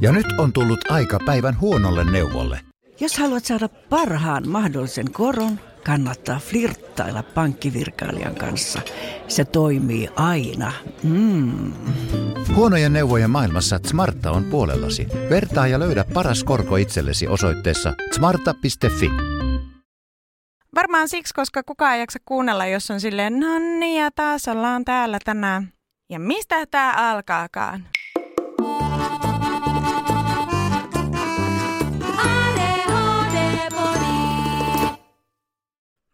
Ja nyt on tullut aika päivän huonolle neuvolle. Jos haluat saada parhaan mahdollisen koron, kannattaa flirttailla pankkivirkailijan kanssa. Se toimii aina. Mm. Huonojen neuvojen maailmassa Smarta on puolellasi. Vertaa ja löydä paras korko itsellesi osoitteessa smarta.fi. Varmaan siksi, koska kukaan ei jaksa kuunnella, jos on silleen, no niin, ja taas ollaan täällä tänään. Ja mistä tämä alkaakaan?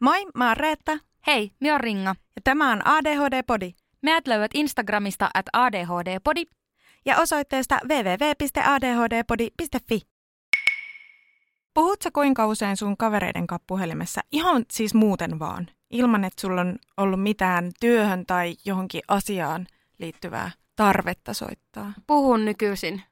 Moi, mä oon Reetta. Hei, mä oon Ringa. Ja tämä on ADHD-podi. Meidät löydät Instagramista at ADHD-podi. Ja osoitteesta www.adhdpodi.fi. Puhut sä kuinka usein sun kavereiden kanssa puhelimessa? Ihan siis muuten vaan. Ilman, että sulla on ollut mitään työhön tai johonkin asiaan liittyvää tarvetta soittaa. Puhun nykyisin.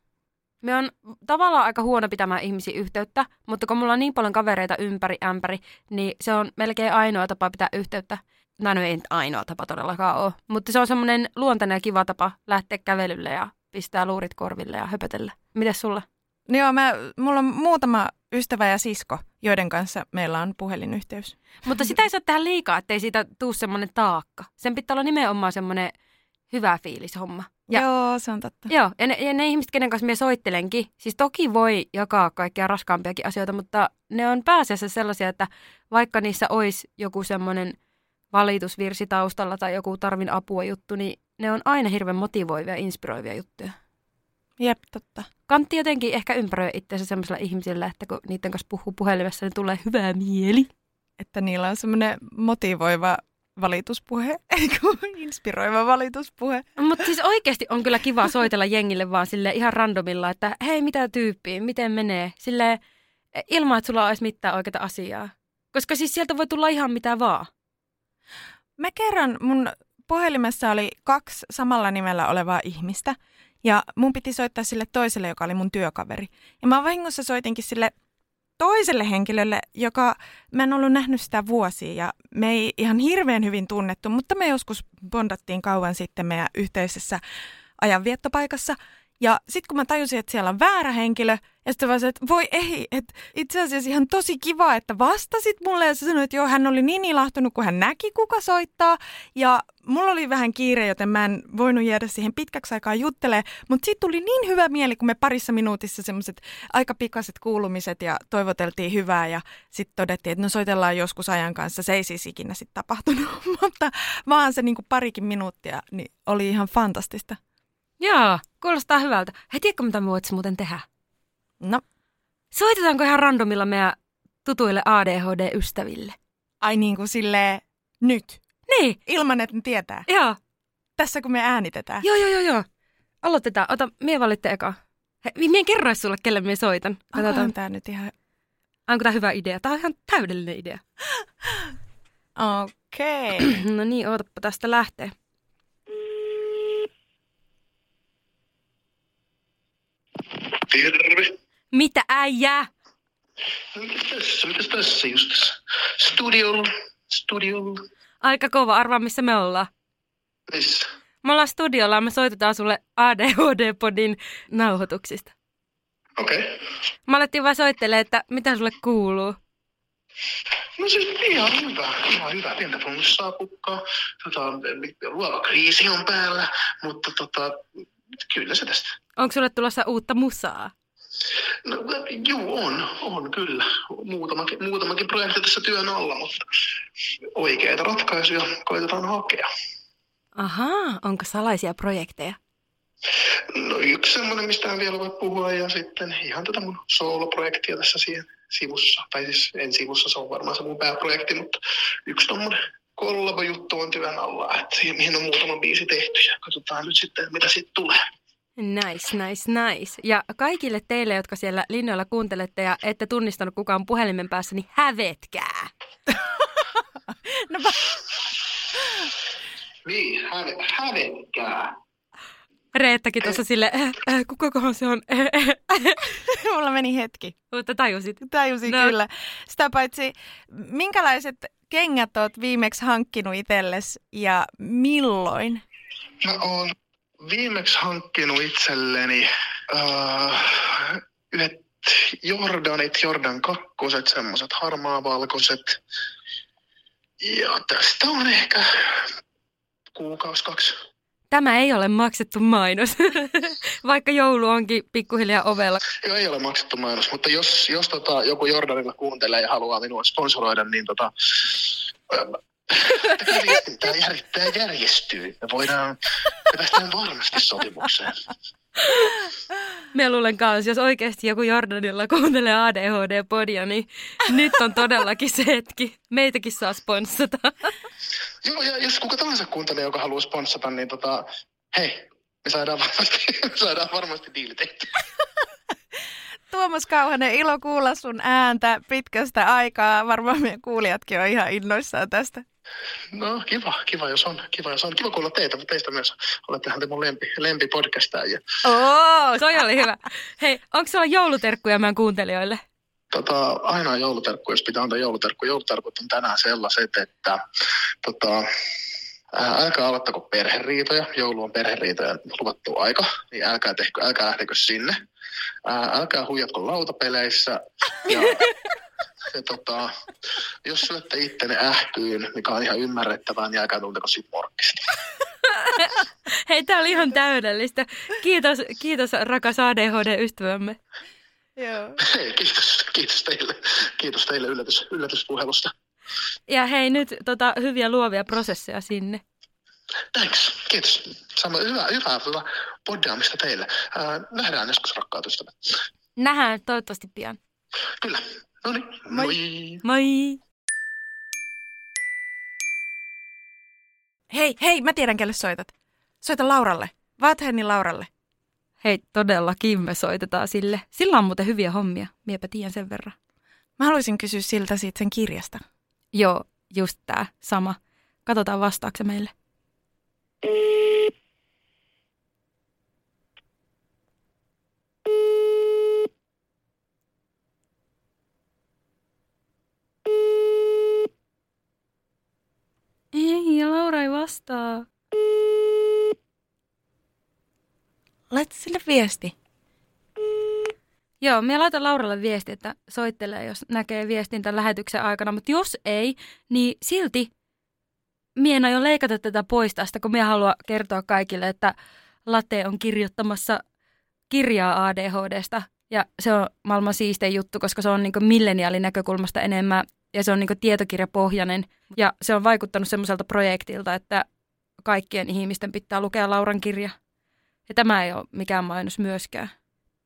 Me on tavallaan aika huono pitämään ihmisiä yhteyttä, mutta kun mulla on niin paljon kavereita ympäri ämpäri, niin se on melkein ainoa tapa pitää yhteyttä. No, no ei ainoa tapa todellakaan ole, mutta se on semmoinen luontainen ja kiva tapa lähteä kävelylle ja pistää luurit korville ja höpötellä. Mites sulla? No joo, mä, mulla on muutama ystävä ja sisko, joiden kanssa meillä on puhelinyhteys. Mutta sitä ei saa tehdä liikaa, ettei siitä tuu semmoinen taakka. Sen pitää olla nimenomaan semmoinen hyvä fiilis homma. Ja, joo, se on totta. Joo, ja ne, ja ne ihmiset, kenen kanssa minä soittelenkin, siis toki voi jakaa kaikkia raskaampiakin asioita, mutta ne on pääasiassa sellaisia, että vaikka niissä olisi joku semmoinen valitusvirsi taustalla tai joku tarvin apua juttu, niin ne on aina hirveän motivoivia ja inspiroivia juttuja. Jep, totta. Kantti jotenkin ehkä ympäröi itseänsä semmoisella ihmisillä, että kun niiden kanssa puhuu puhelimessa, niin tulee hyvää mieli. Että niillä on semmoinen motivoiva valituspuhe, eikö inspiroiva valituspuhe. Mutta siis oikeasti on kyllä kiva soitella jengille vaan sille ihan randomilla, että hei mitä tyyppiä, miten menee, sille ilman, että sulla olisi mitään oikeaa asiaa. Koska siis sieltä voi tulla ihan mitä vaan. Mä kerran mun puhelimessa oli kaksi samalla nimellä olevaa ihmistä ja mun piti soittaa sille toiselle, joka oli mun työkaveri. Ja mä vahingossa soitinkin sille toiselle henkilölle, joka mä en ollut nähnyt sitä vuosia ja me ei ihan hirveän hyvin tunnettu, mutta me joskus bondattiin kauan sitten meidän yhteisessä ajanviettopaikassa. Ja sitten kun mä tajusin, että siellä on väärä henkilö, ja sitten vaan se, että voi ei, että itse asiassa ihan tosi kiva, että vastasit mulle. Ja sä sanoit, että joo, hän oli niin ilahtunut, kun hän näki, kuka soittaa. Ja mulla oli vähän kiire, joten mä en voinut jäädä siihen pitkäksi aikaa juttelee. Mutta siitä tuli niin hyvä mieli, kun me parissa minuutissa semmoiset aika pikaiset kuulumiset ja toivoteltiin hyvää. Ja sitten todettiin, että no soitellaan joskus ajan kanssa. Se ei siis ikinä sitten tapahtunut, mutta vaan se niinku parikin minuuttia niin oli ihan fantastista. Joo, kuulostaa hyvältä. Hei, tiedätkö mitä me voitaisiin muuten tehdä? No, Soitetaanko ihan randomilla meidän tutuille ADHD-ystäville? ai niin kuin silleen nyt, Niin, ilman että ne tietää. joo. Tässä kun me äänitetään. Joo, joo, joo, joo. Aloitetaan. Ota, mie valitte eka. Hei, mie kerrois sulle, kelle mie soitan. Onkohan tää nyt ihan... Onko tää hyvä idea? Tää on ihan täydellinen idea. Okei. Okay. No niin, ootappa tästä lähtee. Terve. Mitä äijää? Mitäs tässä, mitäs tässä just tässä? Studiolla, studiolla. Aika kova, arvaa missä me ollaan. Missä? Me ollaan studiolla ja me soitetaan sulle ADHD-podin nauhoituksista. Okei. Okay. Mä alettiin vaan soittelemaan, että mitä sulle kuuluu. No siis ihan hyvä, ihan hyvä. Pientä flunssaa pukkaa. Tota, luova kriisi on päällä, mutta tota, kyllä se tästä. Onko sulle tulossa uutta musaa? No, juu, on, on kyllä. Muutamakin, muutamakin projekti tässä työn alla, mutta oikeita ratkaisuja koitetaan hakea. Ahaa, onko salaisia projekteja? No yksi semmoinen, mistä en vielä voi puhua, ja sitten ihan tätä mun sooloprojektia tässä siihen sivussa. Tai siis en sivussa, se on varmaan se mun pääprojekti, mutta yksi tommonen kollabo-juttu on työn alla, että siihen, mihin on muutama biisi tehty, ja katsotaan nyt sitten, mitä siitä tulee. Nice, nice, nice. Ja kaikille teille, jotka siellä linjoilla kuuntelette ja ette tunnistanut kukaan puhelimen päässä, niin hävetkää. No, va- Niin, häve, hävetkää. Reettakin tuossa sille, äh, äh, kukakohan se on? Äh, äh. mulla meni hetki. Mutta tajusit. Tajusin No. no. kyllä. Sitä paitsi, minkälaiset kengät oot viimeksi hankkinut itsellesi ja milloin? Mä oon viimeksi hankkinut itselleni uh, yhdet Jordanit, Jordan kakkoset, semmoiset harmaa-valkoiset. Ja tästä on ehkä kuukausi kaksi. Tämä ei ole maksettu mainos, vaikka joulu onkin pikkuhiljaa ovella. Joo, ei ole maksettu mainos, mutta jos, jos tota, joku Jordanilla kuuntelee ja haluaa minua sponsoroida, niin tota, tämä järjestää järjestyy. Me voidaan, me päästään varmasti sopimukseen. Me luulen kanssa, jos oikeasti joku Jordanilla kuuntelee ADHD-podia, niin nyt on todellakin se hetki. Meitäkin saa sponssata. Joo, ja jos kuka tahansa kuuntelee, joka haluaa sponssata, niin tota, hei, me saadaan varmasti, me saadaan varmasti diili tehty. Tuomas Kauhanen, ilo kuulla sun ääntä pitkästä aikaa. Varmaan meidän kuulijatkin on ihan innoissaan tästä. No kiva, kiva jos on. Kiva jos on. Kiva kuulla teitä, mutta teistä myös. Olettehan te mun lempi, lempi podcastajia. Oo, toi oli hyvä. Hei, onko sulla jouluterkkuja meidän kuuntelijoille? Tota, ainoa jouluterkku, jos pitää antaa jouluterkku. Jouluterkut on tänään sellaiset, että tota, älkää aloittako perheriitoja. Joulu on perheriitoja luvattu aika, niin älkää, tehkö, älkää lähtekö sinne. Älkää huijatko lautapeleissä. Ja ja tota, jos syötte ittenne ähkyyn, mikä on ihan ymmärrettävää, niin älkää tunteko siitä morkkista. Hei, tää oli ihan täydellistä. Kiitos, kiitos rakas ADHD-ystävämme. Joo. Hei, kiitos, kiitos teille. Kiitos teille yllätys, yllätyspuhelusta. Ja hei, nyt tota, hyviä luovia prosesseja sinne. Thanks, kiitos. Sama, hyvä, hyvä, hyvä poddaamista teille. Äh, nähdään joskus, rakkaat ystävät. Nähdään toivottavasti pian. Kyllä. No niin, moi. moi. Moi! Hei, hei, mä tiedän kelle soitat. Soita Lauralle. Vaathennin Lauralle. Hei, todellakin me soitetaan sille. Sillä on muuten hyviä hommia. Miepä tiedän sen verran. Mä haluaisin kysyä siltä siitä sen kirjasta. Joo, just tää sama. Katsotaan vastaakse meille. Ei, ja Laura ei vastaa. Laita sille viesti. Joo, minä laitan Lauralle viesti, että soittelee, jos näkee viestin tämän lähetyksen aikana. Mutta jos ei, niin silti minä jo leikata tätä pois tästä, kun minä haluan kertoa kaikille, että Late on kirjoittamassa kirjaa ADHDsta. Ja se on maailman siistein juttu, koska se on niin milleniaalin näkökulmasta enemmän ja se on niin tietokirjapohjainen. Ja se on vaikuttanut semmoiselta projektilta, että kaikkien ihmisten pitää lukea Lauran kirja. Ja tämä ei ole mikään mainos myöskään.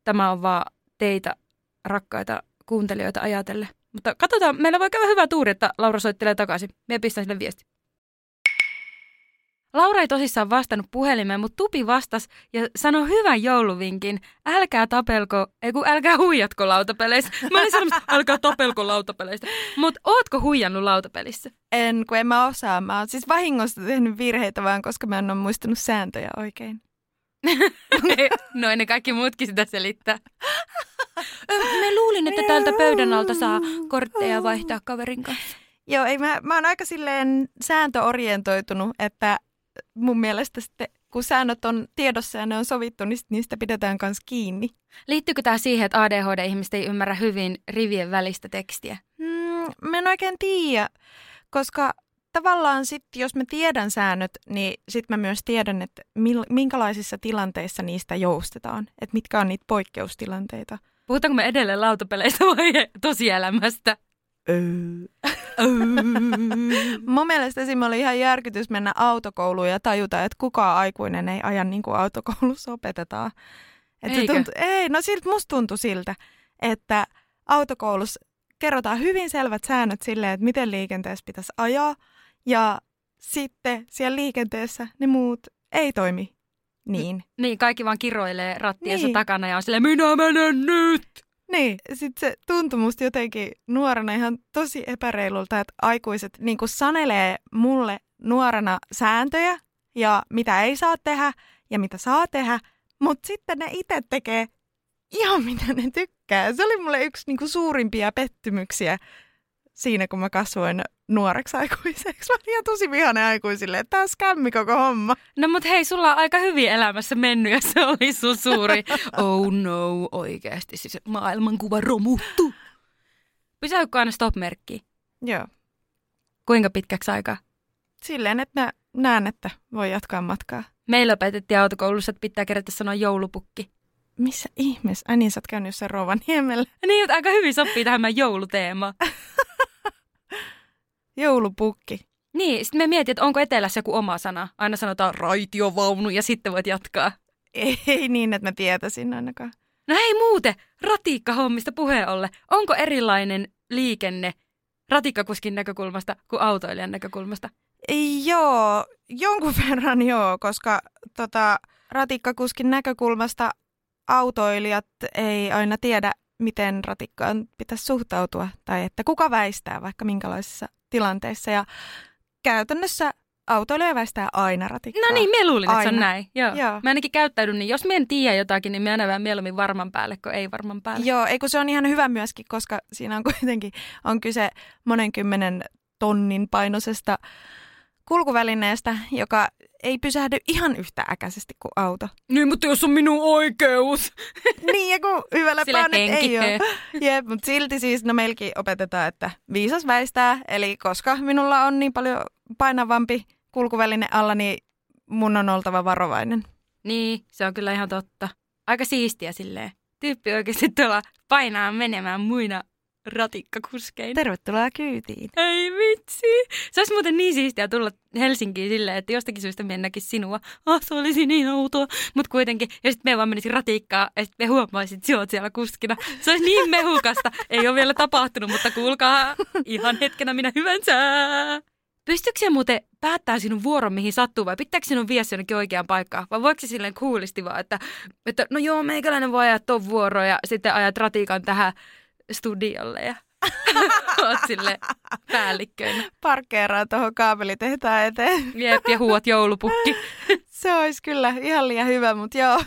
Tämä on vaan teitä, rakkaita kuuntelijoita ajatelle. Mutta katsotaan, meillä voi käydä hyvä tuuri, että Laura soittelee takaisin. Me pistän sille viesti. Laura ei tosissaan vastannut puhelimeen, mutta Tupi vastasi ja sanoi hyvän jouluvinkin. Älkää tapelko, ei kun älkää huijatko lautapeleissä. Mä olin sanonut, älkää tapelko lautapeleistä. Mutta ootko huijannut lautapelissä? En, kun en mä osaa. Mä oon siis vahingossa tehnyt virheitä vaan, koska mä en ole muistanut sääntöjä oikein. no ne kaikki muutkin sitä selittää. Me luulin, että tältä pöydän alta saa kortteja vaihtaa kaverin kanssa. Joo, ei, mä, mä oon aika silleen sääntöorientoitunut, että mun mielestä sitten, kun säännöt on tiedossa ja ne on sovittu, niin niistä pidetään myös kiinni. Liittyykö tämä siihen, että ADHD-ihmiset ei ymmärrä hyvin rivien välistä tekstiä? Mm, mä en oikein tiedä, koska tavallaan sitten, jos mä tiedän säännöt, niin sitten mä myös tiedän, että minkälaisissa tilanteissa niistä joustetaan. Että mitkä on niitä poikkeustilanteita. Puhutaanko me edelleen lautapeleistä vai tosielämästä? Mun mielestä esimerkiksi oli ihan järkytys mennä autokouluun ja tajuta, että kukaan aikuinen ei aja niin kuin autokoulussa opetetaan. Että se tuntui, ei, no siltä musta tuntui siltä, että autokoulussa kerrotaan hyvin selvät säännöt silleen, että miten liikenteessä pitäisi ajaa. Ja sitten siellä liikenteessä ne muut ei toimi niin. Niin, kaikki vaan kiroilee rattiensa niin. takana ja on silleen, minä menen nyt! Niin, sitten se tuntui musta jotenkin nuorena ihan tosi epäreilulta, että aikuiset niin sanelee mulle nuorena sääntöjä ja mitä ei saa tehdä ja mitä saa tehdä, mutta sitten ne itse tekee ihan mitä ne tykkää. Se oli mulle yksi niin suurimpia pettymyksiä siinä, kun mä kasvoin nuoreksi aikuiseksi. Mä olin ihan tosi vihainen aikuisille, että on skämmi koko homma. No mut hei, sulla on aika hyvin elämässä mennyt ja se oli sun suuri oh no, oikeasti siis maailmankuva romuttu. Pysäykö aina stop-merkkiin? Joo. Kuinka pitkäksi aikaa? Silleen, että mä näen, että voi jatkaa matkaa. Meillä opetettiin autokoulussa, että pitää kerätä sanoa joulupukki. Missä ihmeessä? Ai niin, sä oot käynyt jossain Rovaniemellä. Niin, mutta aika hyvin sopii tähän meidän jouluteemaan. Joulupukki. Niin, sitten me mietin, että onko etelässä joku oma sana. Aina sanotaan raitiovaunu ja sitten voit jatkaa. Ei niin, että mä tietäisin ainakaan. No hei muuten, ratikkahommista puheen olle. Onko erilainen liikenne ratikkakuskin näkökulmasta kuin autoilijan näkökulmasta? Joo, jonkun verran joo, koska tota, ratikkakuskin näkökulmasta autoilijat ei aina tiedä, miten ratikkaan pitäisi suhtautua tai että kuka väistää vaikka minkälaisissa tilanteissa. Ja käytännössä autoilija väistää aina ratikkaa. No niin, me luulin, että se on Aina. näin. Joo. Joo. Mä ainakin käyttäydyn niin, jos mä en tiedä jotakin, niin mä aina vähän mieluummin varman päälle kuin ei varman päälle. Joo, ei kun se on ihan hyvä myöskin, koska siinä on kuitenkin on kyse monenkymmenen tonnin painoisesta kulkuvälineestä, joka ei pysähdy ihan yhtä äkäisesti kuin auto. Niin, mutta jos on minun oikeus. niin, ja kun hyvällä henki. ei ole. Jep, mutta silti siis, no meilläkin opetetaan, että viisas väistää. Eli koska minulla on niin paljon painavampi kulkuväline alla, niin mun on oltava varovainen. Niin, se on kyllä ihan totta. Aika siistiä silleen. Tyyppi oikeasti tuolla painaa menemään muina ratikkakuskeina. Tervetuloa kyytiin. Ei vitsi. Se olisi muuten niin siistiä tulla Helsinkiin silleen, että jostakin syystä me en näkisi sinua. Ah, se olisi niin outoa. Mutta kuitenkin, ja sitten me vaan menisi ratikkaa, ja sitten me huomaisit, että sinä oot siellä kuskina. Se olisi niin mehukasta. Ei ole vielä tapahtunut, mutta kuulkaa, ihan hetkenä minä hyvänsä. Pystyykö se muuten päättää sinun vuoron, mihin sattuu, vai pitääkö sinun vie se jonnekin oikeaan paikkaan? Vai voiko se silleen kuulisti vaan, että, että no joo, meikäläinen voi ajaa ton vuoron ja sitten ajat ratikan tähän studiolle ja oot sille päällikköinä. Parkkeeraa tuohon kaapelitehtaan eteen. Jep, ja huuat joulupukki. Se olisi kyllä ihan liian hyvä, mutta joo,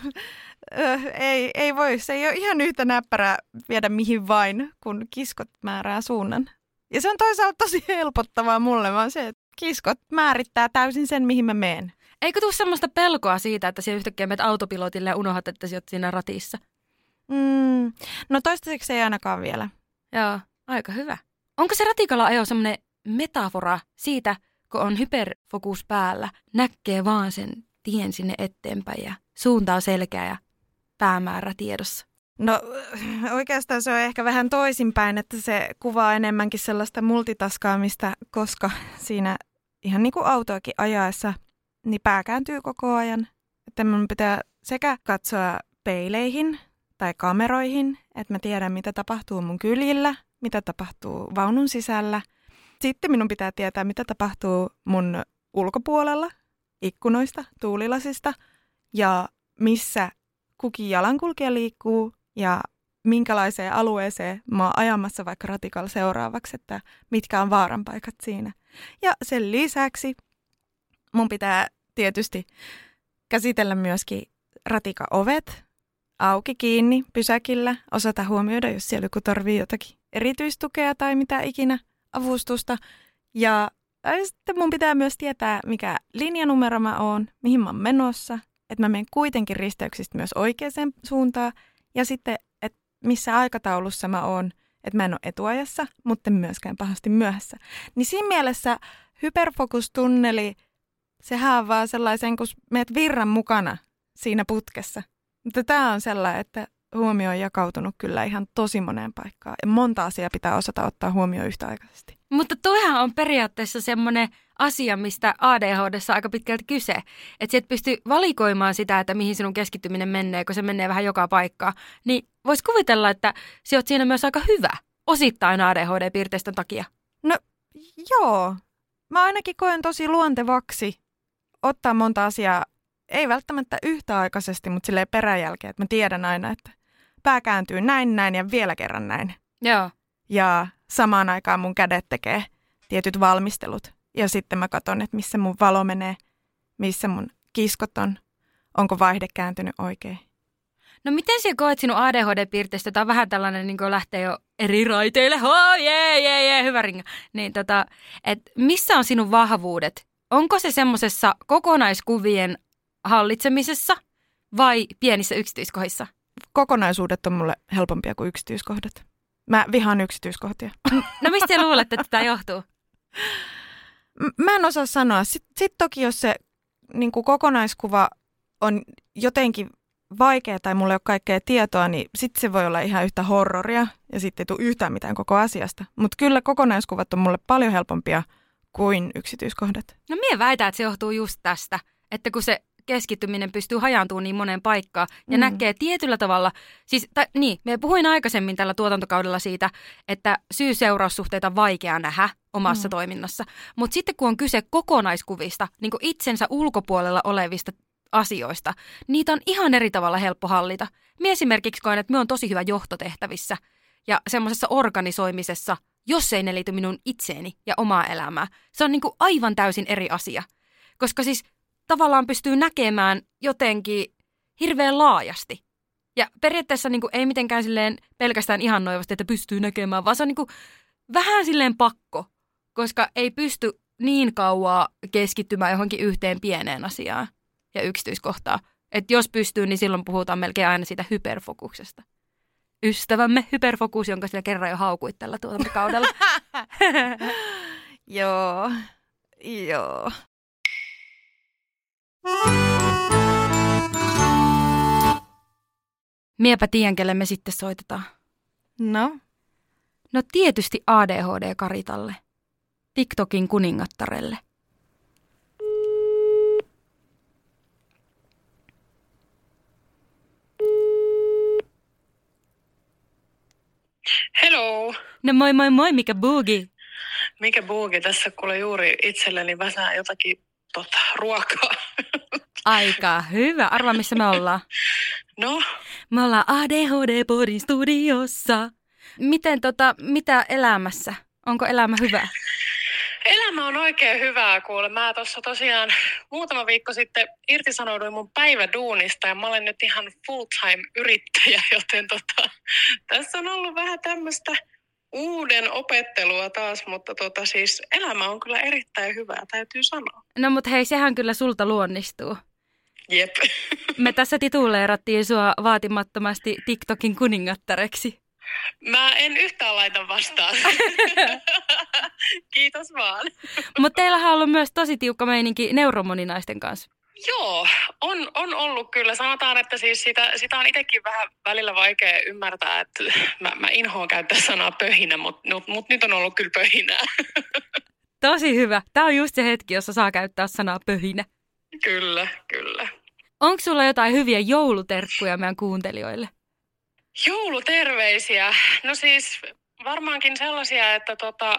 ei, ei voi. Se ei ole ihan yhtä näppärää viedä mihin vain, kun kiskot määrää suunnan. Ja se on toisaalta tosi helpottavaa mulle, vaan se, että kiskot määrittää täysin sen, mihin mä meen. Eikö tule semmoista pelkoa siitä, että sinä yhtäkkiä menet autopilotille ja unohdat, että sinä oot siinä ratissa? Mm, no toistaiseksi ei ainakaan vielä. Joo, aika hyvä. Onko se ratikalla ajo semmoinen metafora siitä, kun on hyperfokus päällä, näkee vaan sen tien sinne eteenpäin ja suunta on selkeä ja päämäärä tiedossa? No oikeastaan se on ehkä vähän toisinpäin, että se kuvaa enemmänkin sellaista multitaskaamista, koska siinä ihan niin kuin autoakin ajaessa, niin pää kääntyy koko ajan. Että mun pitää sekä katsoa peileihin tai kameroihin, että mä tiedän mitä tapahtuu mun kyljillä, mitä tapahtuu vaunun sisällä. Sitten minun pitää tietää mitä tapahtuu mun ulkopuolella, ikkunoista, tuulilasista ja missä kukin jalankulkija liikkuu ja minkälaiseen alueeseen mä oon ajamassa vaikka ratikalla seuraavaksi, että mitkä on vaaranpaikat siinä. Ja sen lisäksi mun pitää tietysti käsitellä myöskin ratikaovet auki kiinni pysäkillä, osata huomioida, jos siellä joku tarvii jotakin erityistukea tai mitä ikinä avustusta. Ja äh, sitten mun pitää myös tietää, mikä linjanumero mä oon, mihin mä oon menossa, että mä menen kuitenkin risteyksistä myös oikeaan suuntaan. Ja sitten, että missä aikataulussa mä oon, että mä en ole etuajassa, mutta myöskään pahasti myöhässä. Niin siinä mielessä hyperfokustunneli, sehän on vaan sellaisen, kun meet virran mukana siinä putkessa. Mutta tämä on sellainen, että huomio on jakautunut kyllä ihan tosi moneen paikkaan. Ja monta asiaa pitää osata ottaa huomioon yhtäaikaisesti. Mutta toihan on periaatteessa semmoinen asia, mistä ADHDssa on aika pitkälti kyse. Että sä et pysty valikoimaan sitä, että mihin sinun keskittyminen menee, kun se menee vähän joka paikkaan. Niin vois kuvitella, että sä oot siinä myös aika hyvä, osittain ADHD-piirteistön takia. No joo, mä ainakin koen tosi luontevaksi ottaa monta asiaa, ei välttämättä yhtäaikaisesti, mutta silleen peräjälkeen, että mä tiedän aina, että pää kääntyy näin, näin ja vielä kerran näin. Joo. Ja samaan aikaan mun kädet tekee tietyt valmistelut. Ja sitten mä katson, että missä mun valo menee, missä mun kiskot on, onko vaihde kääntynyt oikein. No miten sä koet sinun ADHD-piirteistä, tämä on vähän tällainen niin lähtee jo eri raiteille, hoo, jee, jee, jee, hyvä ringa. Niin tota, et missä on sinun vahvuudet? Onko se semmoisessa kokonaiskuvien hallitsemisessa vai pienissä yksityiskohdissa? Kokonaisuudet on mulle helpompia kuin yksityiskohdat. Mä vihaan yksityiskohtia. No mistä te luulette, että tämä johtuu? M- Mä en osaa sanoa. Sitten sit toki, jos se niin kuin kokonaiskuva on jotenkin vaikea tai mulla ei ole kaikkea tietoa, niin sitten se voi olla ihan yhtä horroria ja sitten ei tule yhtään mitään koko asiasta. Mutta kyllä kokonaiskuvat on mulle paljon helpompia kuin yksityiskohdat. No mie väitän, että se johtuu just tästä, että kun se keskittyminen pystyy hajaantumaan niin moneen paikkaan ja mm. näkee tietyllä tavalla, siis tai, niin, me puhuin aikaisemmin tällä tuotantokaudella siitä, että syy-seuraussuhteita on vaikea nähdä omassa mm. toiminnassa, mutta sitten kun on kyse kokonaiskuvista, niin kuin itsensä ulkopuolella olevista asioista, niitä on ihan eri tavalla helppo hallita. Mie esimerkiksi koen, että me on tosi hyvä johtotehtävissä ja semmoisessa organisoimisessa, jos ei ne liity minun itseeni ja omaa elämää. Se on niin kuin aivan täysin eri asia. Koska siis tavallaan pystyy näkemään jotenkin hirveän laajasti. Ja periaatteessa niin kuin ei mitenkään silleen pelkästään ihan noivasti, että pystyy näkemään, vaan se on niin kuin vähän silleen pakko, koska ei pysty niin kauaa keskittymään johonkin yhteen pieneen asiaan ja yksityiskohtaan. Että jos pystyy, niin silloin puhutaan melkein aina siitä hyperfokuksesta. Ystävämme hyperfokus, jonka sillä kerran jo haukuit tällä tuotantokaudella. Joo, joo. Miepä tiedän, kelle me sitten soitetaan. No, No tietysti ADHD Karitalle. TikTokin kuningattarelle. Hello! No moi moi moi, mikä boogie. Mikä buugi tässä kuule juuri itselleni väsää jotakin tota, ruokaa. Aika hyvä. Arvaa, missä me ollaan. No, Me ollaan ADHD Podin studiossa. Miten tota, mitä elämässä? Onko elämä hyvä? elämä on oikein hyvää kuule. Mä tuossa tosiaan muutama viikko sitten irtisanouduin mun päiväduunista ja mä olen nyt ihan full-time yrittäjä, joten tota, tässä on ollut vähän tämmöistä uuden opettelua taas, mutta tota siis elämä on kyllä erittäin hyvää, täytyy sanoa. No mut hei, sehän kyllä sulta luonnistuu. Jep. Me tässä tituleerattiin sua vaatimattomasti TikTokin kuningattareksi. Mä en yhtään laita vastaan. Kiitos vaan. Mutta teillähän on ollut myös tosi tiukka meininki neuromoninaisten kanssa. Joo, on, on ollut kyllä. Sanotaan, että siis sitä, sitä on itsekin vähän välillä vaikea ymmärtää, että mä, mä inhoan käyttää sanaa pöhinä, mutta mut, mut nyt on ollut kyllä pöhinää. Tosi hyvä. Tämä on just se hetki, jossa saa käyttää sanaa pöhinä. kyllä, kyllä. Onko sulla jotain hyviä jouluterkkuja meidän kuuntelijoille? Jouluterveisiä. No siis varmaankin sellaisia, että, tota,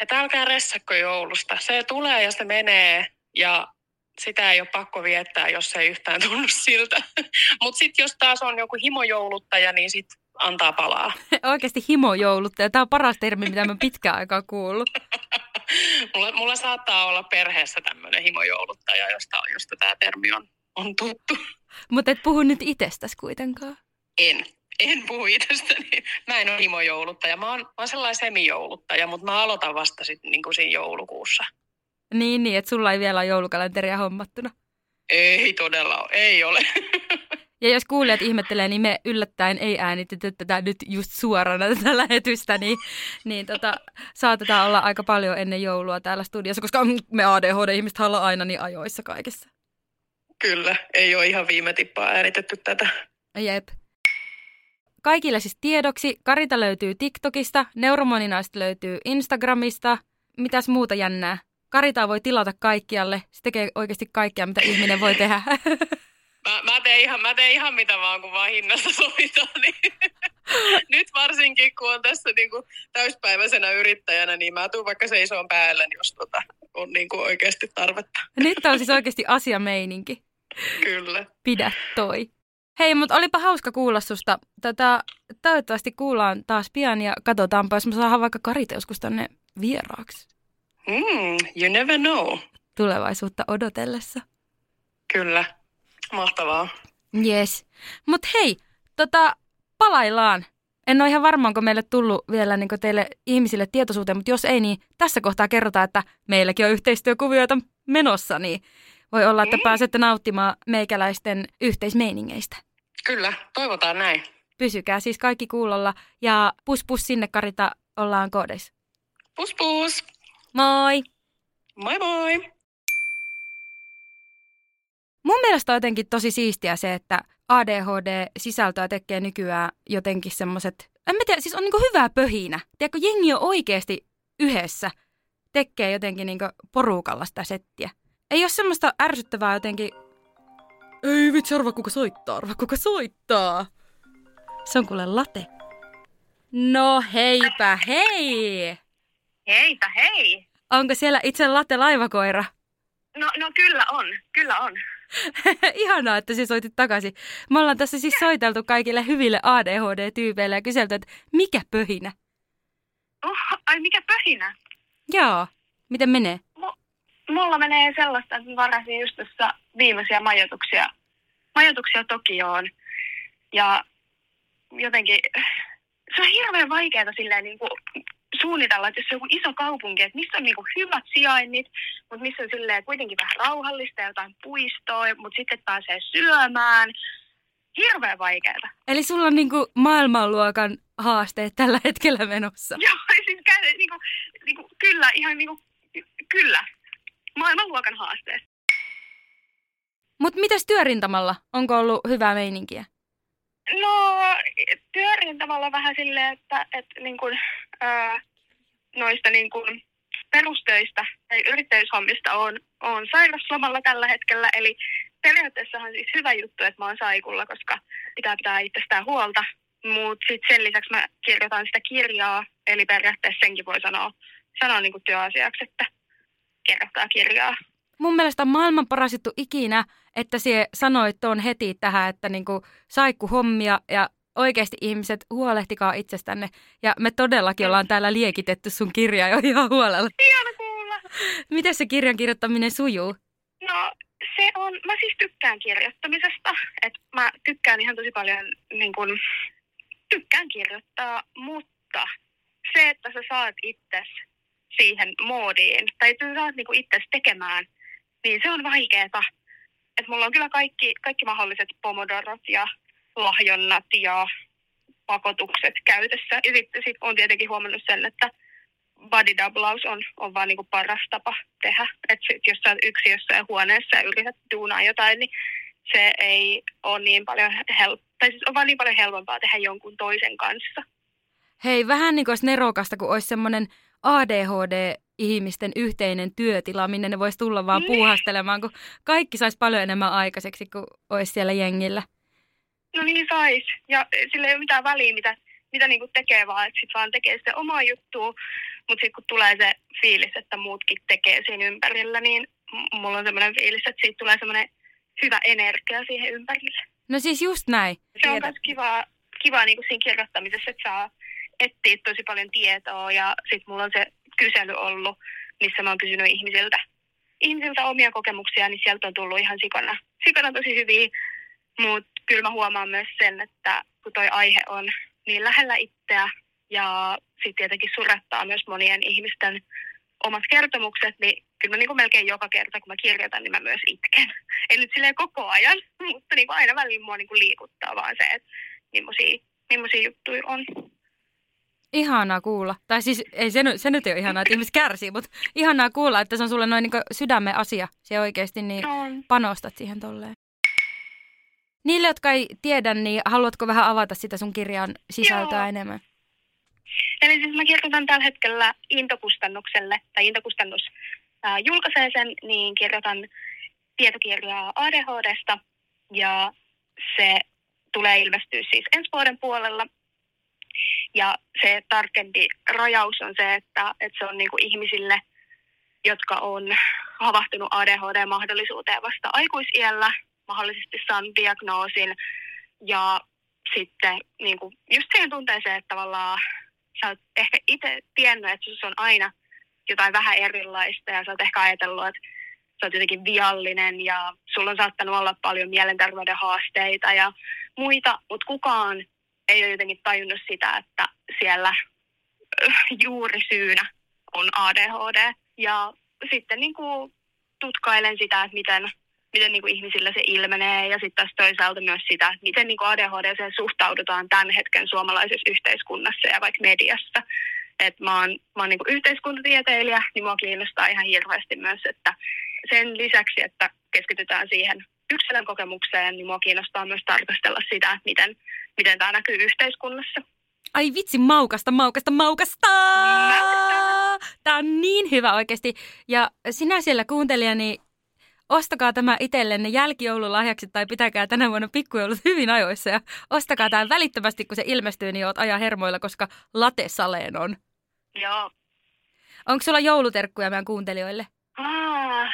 että älkää ressakko joulusta. Se tulee ja se menee ja sitä ei ole pakko viettää, jos se ei yhtään tunnu siltä. Mutta sitten jos taas on joku himojouluttaja, niin sitten antaa palaa. Oikeasti himojouluttaja. Tämä on paras termi, mitä mä pitkään aikaa kuullut. mulla, mulla saattaa olla perheessä tämmöinen himojouluttaja, josta, josta tämä termi on, on tuttu. Mutta et puhu nyt itsestäsi kuitenkaan. En. En puhu itsestäni. Mä en ole himojouluttaja. Mä oon, mä oon sellainen semijouluttaja, mutta mä aloitan vasta sitten niin kuin siinä joulukuussa. Niin, niin, että sulla ei vielä ole joulukalenteria hommattuna. Ei todella ole. Ei ole. Ja jos kuulijat ihmettelee, niin me yllättäen ei äänitetty tätä nyt just suorana tätä lähetystä, niin, niin tota, saatetaan olla aika paljon ennen joulua täällä studiossa, koska me ADHD-ihmiset ollaan aina niin ajoissa kaikessa. Kyllä, ei ole ihan viime tippaa äänitetty tätä. Jep. Kaikille siis tiedoksi, Karita löytyy TikTokista, Neuromoninaista löytyy Instagramista. Mitäs muuta jännää? Karitaa voi tilata kaikkialle. Se tekee oikeasti kaikkea, mitä ihminen voi tehdä. Mä, mä, teen ihan, mä teen ihan mitä vaan, kun vaan hinnasta sovitaan. Niin. Nyt varsinkin, kun on tässä niin kuin täyspäiväisenä yrittäjänä, niin mä tuun vaikka seisoon päällä, jos tota, on niin kuin oikeasti tarvetta. Nyt on siis oikeasti asiameininki. Kyllä. Pidä toi. Hei, mutta olipa hauska kuulla susta. Tätä, toivottavasti kuullaan taas pian ja katsotaanpa, jos me saadaan vaikka Karita joskus tänne vieraaksi Mm, you never know. tulevaisuutta odotellessa. Kyllä. Mahtavaa. Yes. Mut hei, tota, palaillaan. En ole ihan varma, onko meille tullut vielä niin teille ihmisille tietoisuuteen, mutta jos ei, niin tässä kohtaa kerrotaan, että meilläkin on yhteistyökuvioita menossa, niin voi olla, että mm. pääsette nauttimaan meikäläisten yhteismeiningeistä. Kyllä, toivotaan näin. Pysykää siis kaikki kuulolla ja pus pus sinne Karita, ollaan koodeissa. Pus pus! Moi! Moi moi! Mun mielestä on jotenkin tosi siistiä se, että ADHD-sisältöä tekee nykyään jotenkin semmoiset, en mä tiedä, siis on niinku hyvää pöhinä. Tiedätkö, jengi on oikeasti yhdessä, tekee jotenkin niinku porukalla sitä settiä. Ei ole semmoista ärsyttävää jotenkin, ei vitsi, arva kuka soittaa, arva kuka soittaa. Se on kuule late. No heipä hei! Heipä hei! Onko siellä itse late laivakoira? No, no kyllä on, kyllä on. Ihanaa, että sä soitit takaisin. Me ollaan tässä siis soiteltu kaikille hyville ADHD-tyypeille ja kyselty, että mikä pöhinä? Oh, ai mikä pöhinä? Joo. Miten menee? M- mulla menee sellaista, että varasin just tuossa viimeisiä majoituksia, majoituksia Tokioon. Ja jotenkin se on hirveän vaikeaa silleen niin kuin suunnitella, että jos on joku iso kaupunki, että missä on niinku hyvät sijainnit, mutta missä on silleen kuitenkin vähän rauhallista ja jotain puistoa, mutta sitten pääsee syömään. Hirveän vaikeaa. Eli sulla on niinku maailmanluokan haasteet tällä hetkellä menossa. Joo, siis kä- niinku, niinku, kyllä, ihan niinku, kyllä. Maailmanluokan haasteet. Mutta mitäs työrintamalla? Onko ollut hyvää meininkiä? No, työrintamalla vähän silleen, että, että niin kuin, ää, noista niin kuin perustöistä tai yrittäjyyshommista on, on sairaslomalla tällä hetkellä. Eli periaatteessa on siis hyvä juttu, että mä oon saikulla, koska pitää pitää itsestään huolta. Mutta sitten sen lisäksi mä kirjoitan sitä kirjaa, eli periaatteessa senkin voi sanoa, sanoa niin kuin työasiaksi, että kirjoittaa kirjaa. Mun mielestä on maailman paras juttu ikinä, että sie sanoit tuon heti tähän, että niinku saikku hommia ja oikeasti ihmiset, huolehtikaa itsestänne. Ja me todellakin ollaan täällä liekitetty sun kirjaa jo ihan huolella. Hieno kuulla. Miten se kirjan kirjoittaminen sujuu? No se on, mä siis tykkään kirjoittamisesta. Että mä tykkään ihan tosi paljon, niin kun, tykkään kirjoittaa, mutta se, että sä saat itses siihen moodiin, tai että sä saat niin itses tekemään, niin se on vaikeeta. Että mulla on kyllä kaikki, kaikki mahdolliset pomodorot ja lahjonnat ja pakotukset käytössä. Ja sitten sit on tietenkin huomannut sen, että body doublaus on, on vaan niinku paras tapa tehdä. Että jos sä oot yksi jossain huoneessa ja yrität duunaa jotain, niin se ei ole niin paljon help- tai siis on vaan niin paljon helpompaa tehdä jonkun toisen kanssa. Hei, vähän niin kuin olisi nerokasta, kun olisi semmoinen ADHD-ihmisten yhteinen työtila, minne ne voisi tulla vaan niin. puuhastelemaan, kun kaikki saisi paljon enemmän aikaiseksi kuin olisi siellä jengillä. No niin sais. Ja sillä ei ole mitään väliä, mitä, mitä niinku tekee, vaan että sitten vaan tekee se omaa juttua. Mutta sitten kun tulee se fiilis, että muutkin tekee siinä ympärillä, niin mulla on semmoinen fiilis, että siitä tulee semmoinen hyvä energia siihen ympärille. No siis just näin. Se on myös kiva, kiva niin kuin siinä kirjoittamisessa, että saa etsiä tosi paljon tietoa ja sitten mulla on se kysely ollut, missä mä oon kysynyt ihmisiltä, ihmisiltä omia kokemuksia, niin sieltä on tullut ihan sikana, sikana tosi hyviä mutta kyllä mä huomaan myös sen, että kun toi aihe on niin lähellä itseä ja sitten tietenkin surettaa myös monien ihmisten omat kertomukset, niin kyllä mä niin kuin melkein joka kerta, kun mä kirjoitan, niin mä myös itken. Ei nyt silleen koko ajan, mutta niin kuin aina väliin mua niin kuin liikuttaa vaan se, että millaisia, millaisia juttuja on. Ihanaa kuulla. Tai siis ei se, se nyt ei ole ihanaa, että ihmiset kärsii, mutta ihanaa kuulla, että se on sulle noin niin sydämen asia. Se oikeasti niin panostat siihen tolleen. Niille, jotka ei tiedä, niin haluatko vähän avata sitä sun kirjan sisältöä Joo. enemmän? Eli siis mä kirjoitan tällä hetkellä Intokustannukselle, tai Intokustannus äh, julkaisee sen, niin kirjoitan tietokirjaa ADHDsta, ja se tulee ilmestyä siis ensi vuoden puolella. Ja se tarkempi rajaus on se, että, että se on niinku ihmisille, jotka on havahtunut ADHD-mahdollisuuteen vasta aikuisiellä, mahdollisesti saanut diagnoosin ja sitten niin kuin, just siihen tunteeseen, että tavallaan sä oot ehkä itse tiennyt, että sinussa on aina jotain vähän erilaista ja sä oot ehkä ajatellut, että sä oot jotenkin viallinen ja sulla on saattanut olla paljon mielenterveyden haasteita ja muita, mutta kukaan ei ole jotenkin tajunnut sitä, että siellä juuri syynä on ADHD. Ja sitten niin kuin tutkailen sitä, että miten, miten niin kuin ihmisillä se ilmenee ja sitten taas toisaalta myös sitä, että miten niin kuin ADHD suhtaudutaan tämän hetken suomalaisessa yhteiskunnassa ja vaikka mediassa. Et mä oon, mä oon niin kuin yhteiskuntatieteilijä, niin mua kiinnostaa ihan hirveästi myös, että sen lisäksi, että keskitytään siihen yksilön kokemukseen, niin mua kiinnostaa myös tarkastella sitä, että miten, miten tämä näkyy yhteiskunnassa. Ai vitsi, maukasta, maukasta, maukasta! Tämä on niin hyvä oikeasti. Ja sinä siellä kuuntelijani, ostakaa tämä itsellenne jälkijoululahjaksi tai pitäkää tänä vuonna pikkujoulut hyvin ajoissa ja ostakaa tämä välittömästi, kun se ilmestyy, niin oot ajan hermoilla, koska late saleen on. Joo. Onko sulla jouluterkkuja meidän kuuntelijoille? Ah.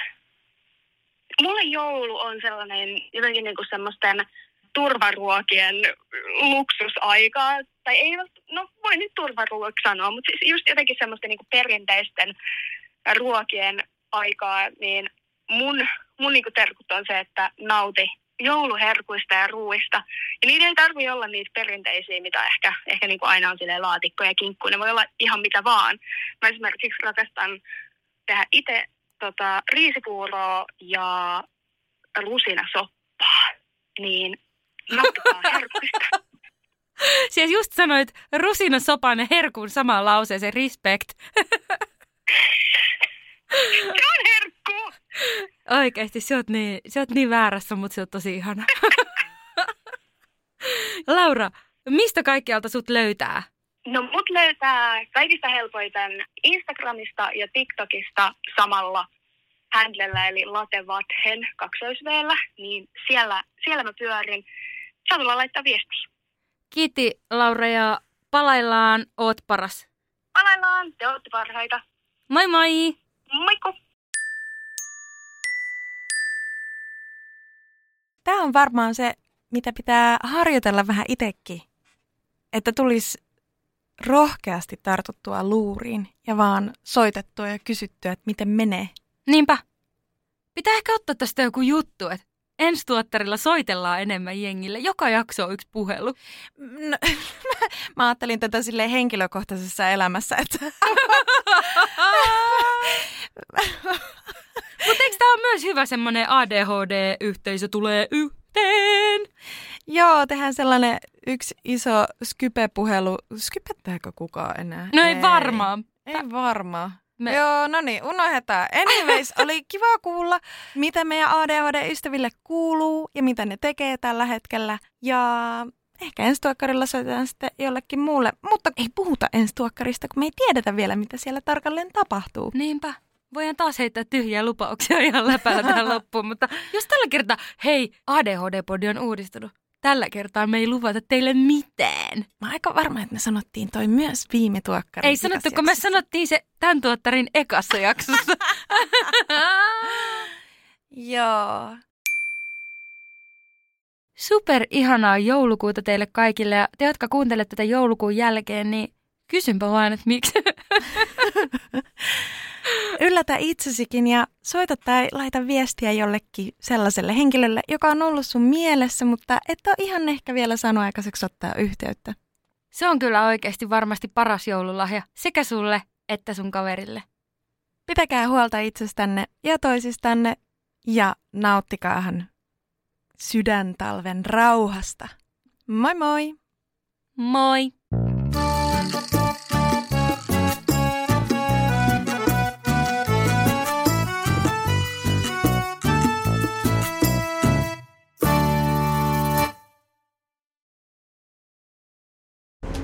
Mulle joulu on sellainen jotenkin niin kuin semmoisten turvaruokien luksusaikaa. Tai ei, no voi nyt turvaruoksi sanoa, mutta siis just jotenkin semmoisten niin perinteisten ruokien aikaa, niin mun, mun niin terkut on se, että nauti jouluherkuista ja ruuista. Ja niitä ei tarvi olla niitä perinteisiä, mitä ehkä, ehkä niin kuin aina on silleen laatikko ja kinkku. Ne voi olla ihan mitä vaan. Mä esimerkiksi rakastan tehdä itse tota, riisipuuroa ja rusinasoppaa. Niin nauttikaa herkuista. Siis just sanoit rusinasopan ja herkun samaan lauseeseen, respect. Se on herkku! Oikeasti, sä oot niin, sä oot niin väärässä, mutta se on tosi ihana. Laura, mistä kaikkialta sut löytää? No mut löytää kaikista helpoiten Instagramista ja TikTokista samalla handlella eli latevathen kaksoisveellä, niin siellä, siellä mä pyörin. Saa laittaa viestiä. Kiitti Laura ja palaillaan, oot paras. Palaillaan, te ootte parhaita. Moi moi! Moikku! Tämä on varmaan se, mitä pitää harjoitella vähän itsekin. Että tulisi rohkeasti tartuttua luuriin ja vaan soitettua ja kysyttyä, että miten menee. Niinpä. Pitää ehkä ottaa tästä joku juttu, että ensi tuottarilla soitellaan enemmän jengille. Joka jakso on yksi puhelu. No, mä ajattelin tätä sille henkilökohtaisessa elämässä, että... Mutta eikö tämä ole myös hyvä semmoinen ADHD-yhteisö tulee yhteen? Joo, tehdään sellainen yksi iso skype-puhelu. Skypettääkö kukaan enää? No ei, ei varmaan. Ei varmaan. Me... Joo, no niin, unohdetaan. Anyways, oli kiva kuulla, mitä meidän ADHD-ystäville kuuluu ja mitä ne tekee tällä hetkellä. Ja ehkä ensi tuokkarilla soitetaan sitten jollekin muulle. Mutta ei puhuta ensi tuokkarista, kun me ei tiedetä vielä, mitä siellä tarkalleen tapahtuu. Niinpä. Voidaan taas heittää tyhjiä lupauksia ihan läpällä tähän loppuun, mutta jos tällä kertaa, hei, ADHD-podi on uudistunut. Tällä kertaa me ei luvata teille mitään. Mä aika varma, että me sanottiin toi myös viime tuokkarin Ei sanottu, kun me sanottiin se tämän tuottarin ekassa jaksossa. Joo. Super ihanaa joulukuuta teille kaikille ja te, jotka kuuntelette tätä joulukuun jälkeen, niin kysynpä vaan, että miksi. Yllätä itsesikin ja soita tai laita viestiä jollekin sellaiselle henkilölle, joka on ollut sun mielessä, mutta et ole ihan ehkä vielä saanut aikaiseksi ottaa yhteyttä. Se on kyllä oikeasti varmasti paras joululahja sekä sulle että sun kaverille. Pitäkää huolta itsestänne ja toisistanne ja nauttikaahan sydäntalven rauhasta. Moi moi! Moi!